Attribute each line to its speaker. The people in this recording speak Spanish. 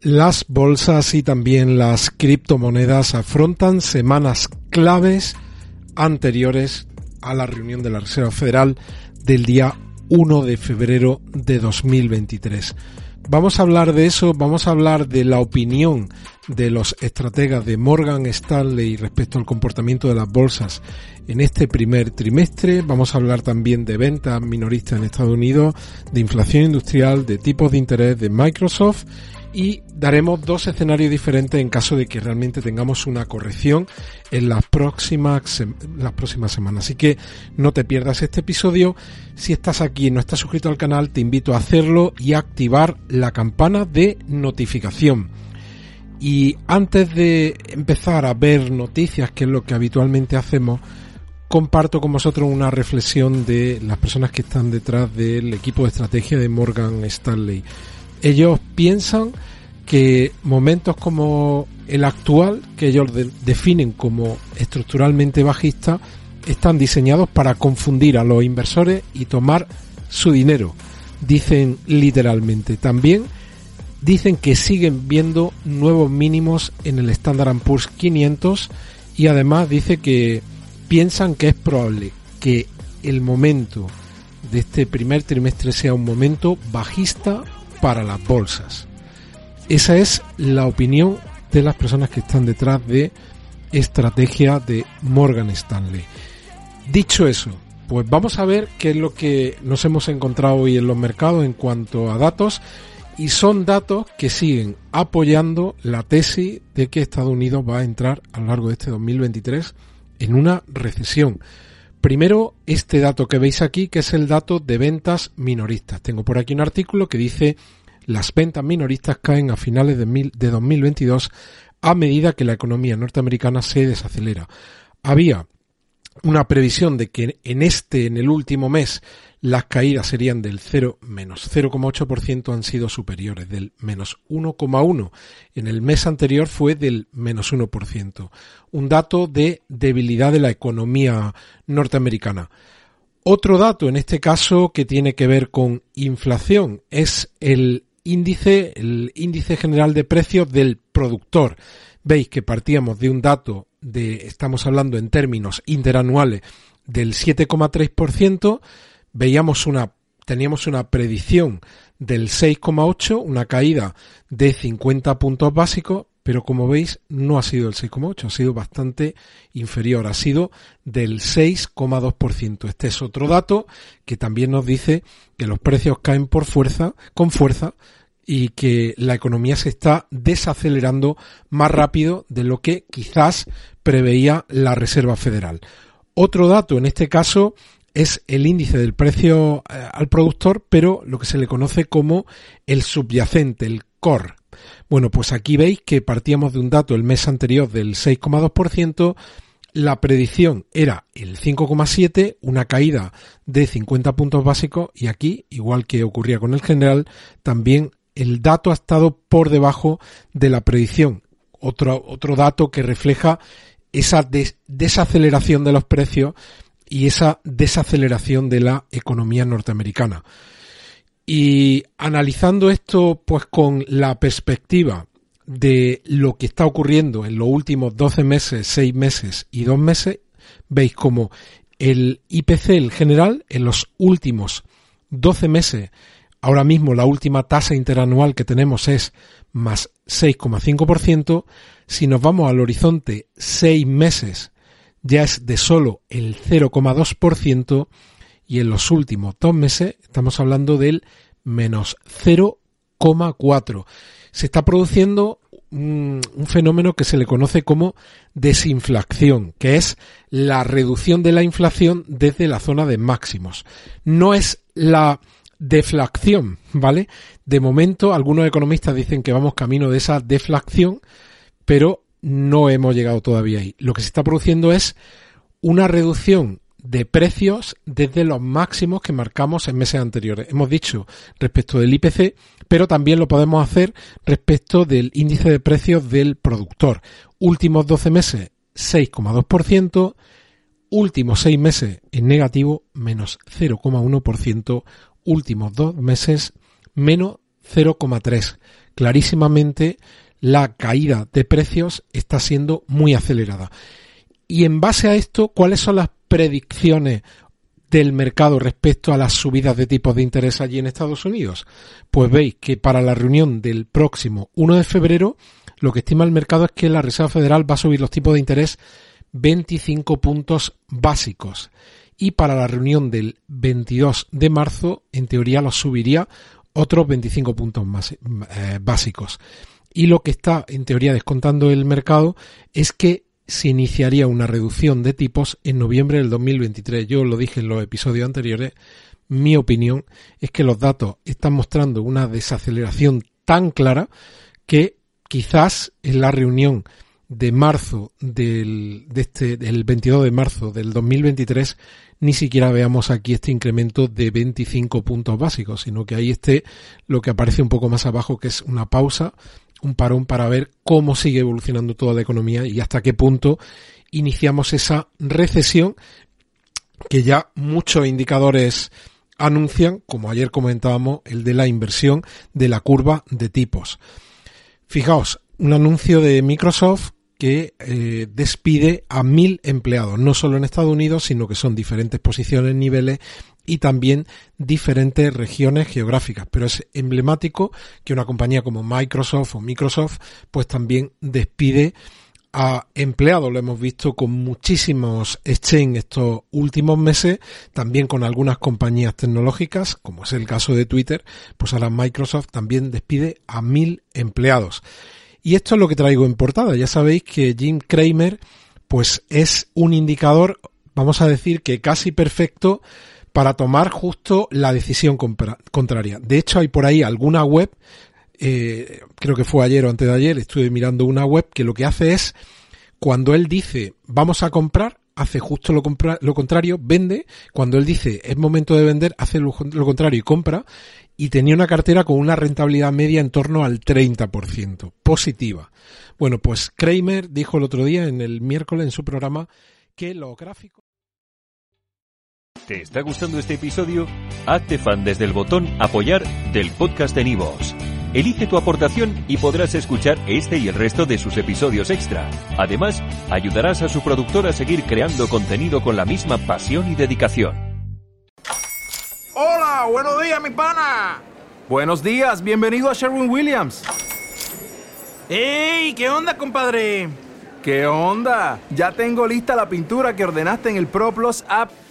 Speaker 1: Las bolsas y también las criptomonedas afrontan semanas claves anteriores a la reunión de la Reserva Federal del día 1 de febrero de 2023. Vamos a hablar de eso, vamos a hablar de la opinión de los estrategas de Morgan Stanley respecto al comportamiento de las bolsas en este primer trimestre. Vamos a hablar también de ventas minoristas en Estados Unidos, de inflación industrial, de tipos de interés de Microsoft y daremos dos escenarios diferentes en caso de que realmente tengamos una corrección en las próximas, las próximas semanas. Así que no te pierdas este episodio. Si estás aquí y no estás suscrito al canal, te invito a hacerlo y a activar la campana de notificación. Y antes de empezar a ver noticias, que es lo que habitualmente hacemos, comparto con vosotros una reflexión de las personas que están detrás del equipo de estrategia de Morgan Stanley ellos piensan que momentos como el actual, que ellos definen como estructuralmente bajista, están diseñados para confundir a los inversores y tomar su dinero. Dicen literalmente. También dicen que siguen viendo nuevos mínimos en el Standard Poor's 500 y además dice que piensan que es probable que el momento de este primer trimestre sea un momento bajista para las bolsas. Esa es la opinión de las personas que están detrás de estrategia de Morgan Stanley. Dicho eso, pues vamos a ver qué es lo que nos hemos encontrado hoy en los mercados en cuanto a datos y son datos que siguen apoyando la tesis de que Estados Unidos va a entrar a lo largo de este 2023 en una recesión. Primero, este dato que veis aquí, que es el dato de ventas minoristas. Tengo por aquí un artículo que dice las ventas minoristas caen a finales de, de 2022 a medida que la economía norteamericana se desacelera. Había una previsión de que en este, en el último mes, las caídas serían del 0 menos 0,8% han sido superiores, del menos 1,1 en el mes anterior fue del menos 1%, un dato de debilidad de la economía norteamericana. Otro dato, en este caso, que tiene que ver con inflación, es el índice, el índice general de precios del productor. Veis que partíamos de un dato de, estamos hablando en términos interanuales, del 7,3%, veíamos una, teníamos una predicción del 6,8, una caída de 50 puntos básicos, pero como veis no ha sido el 6,8, ha sido bastante inferior, ha sido del 6,2%. Este es otro dato que también nos dice que los precios caen por fuerza, con fuerza, y que la economía se está desacelerando más rápido de lo que quizás preveía la Reserva Federal. Otro dato, en este caso, es el índice del precio eh, al productor, pero lo que se le conoce como el subyacente, el core. Bueno, pues aquí veis que partíamos de un dato el mes anterior del 6,2%, la predicción era el 5,7, una caída de 50 puntos básicos y aquí, igual que ocurría con el general, también el dato ha estado por debajo de la predicción. Otro, otro dato que refleja esa desaceleración de los precios y esa desaceleración de la economía norteamericana. Y analizando esto pues con la perspectiva de lo que está ocurriendo en los últimos 12 meses, 6 meses y 2 meses, veis como el IPC, el general, en los últimos 12 meses Ahora mismo la última tasa interanual que tenemos es más 6,5%. Si nos vamos al horizonte 6 meses, ya es de solo el 0,2% y en los últimos dos meses estamos hablando del menos 0,4. Se está produciendo un, un, fenómeno que se le conoce como desinflación, que es la reducción de la inflación desde la zona de máximos. No es la deflación, ¿vale? De momento, algunos economistas dicen que vamos camino de esa deflación, pero no hemos llegado todavía ahí. Lo que se está produciendo es una reducción de precios desde los máximos que marcamos en meses anteriores. Hemos dicho respecto del IPC, pero también lo podemos hacer respecto del índice de precios del productor. Últimos 12 meses, 6,2%. Últimos 6 meses en negativo, menos 0,1%. Últimos 2 meses, menos 0,3%. Clarísimamente la caída de precios está siendo muy acelerada. Y en base a esto, ¿cuáles son las predicciones del mercado respecto a las subidas de tipos de interés allí en Estados Unidos? Pues veis que para la reunión del próximo 1 de febrero, lo que estima el mercado es que la Reserva Federal va a subir los tipos de interés 25 puntos básicos. Y para la reunión del 22 de marzo, en teoría los subiría otros 25 puntos más, eh, básicos. Y lo que está en teoría descontando el mercado es que se iniciaría una reducción de tipos en noviembre del 2023. Yo lo dije en los episodios anteriores. Mi opinión es que los datos están mostrando una desaceleración tan clara que quizás en la reunión de marzo del, de este, del 22 de marzo del 2023 ni siquiera veamos aquí este incremento de 25 puntos básicos, sino que ahí esté lo que aparece un poco más abajo, que es una pausa un parón para ver cómo sigue evolucionando toda la economía y hasta qué punto iniciamos esa recesión que ya muchos indicadores anuncian, como ayer comentábamos, el de la inversión de la curva de tipos. Fijaos, un anuncio de Microsoft que eh, despide a mil empleados, no solo en Estados Unidos, sino que son diferentes posiciones, niveles y también diferentes regiones geográficas. Pero es emblemático que una compañía como Microsoft o Microsoft pues también despide a empleados. Lo hemos visto con muchísimos exchange estos últimos meses, también con algunas compañías tecnológicas, como es el caso de Twitter, pues ahora Microsoft también despide a mil empleados. Y esto es lo que traigo en portada. Ya sabéis que Jim Cramer pues es un indicador, vamos a decir que casi perfecto para tomar justo la decisión contraria. De hecho, hay por ahí alguna web, eh, creo que fue ayer o antes de ayer, estuve mirando una web que lo que hace es, cuando él dice vamos a comprar, hace justo lo, lo contrario, vende, cuando él dice es momento de vender, hace lo, lo contrario y compra, y tenía una cartera con una rentabilidad media en torno al 30%, positiva. Bueno, pues Kramer dijo el otro día, en el miércoles, en su programa, que los gráficos
Speaker 2: ¿Te está gustando este episodio? Hazte fan desde el botón Apoyar del podcast de Nivos. Elige tu aportación y podrás escuchar este y el resto de sus episodios extra. Además, ayudarás a su productor a seguir creando contenido con la misma pasión y dedicación.
Speaker 3: Hola, buenos días, mi pana.
Speaker 4: Buenos días, bienvenido a Sherwin Williams.
Speaker 3: ¡Ey! ¿Qué onda, compadre?
Speaker 4: ¿Qué onda? Ya tengo lista la pintura que ordenaste en el ProPlus app.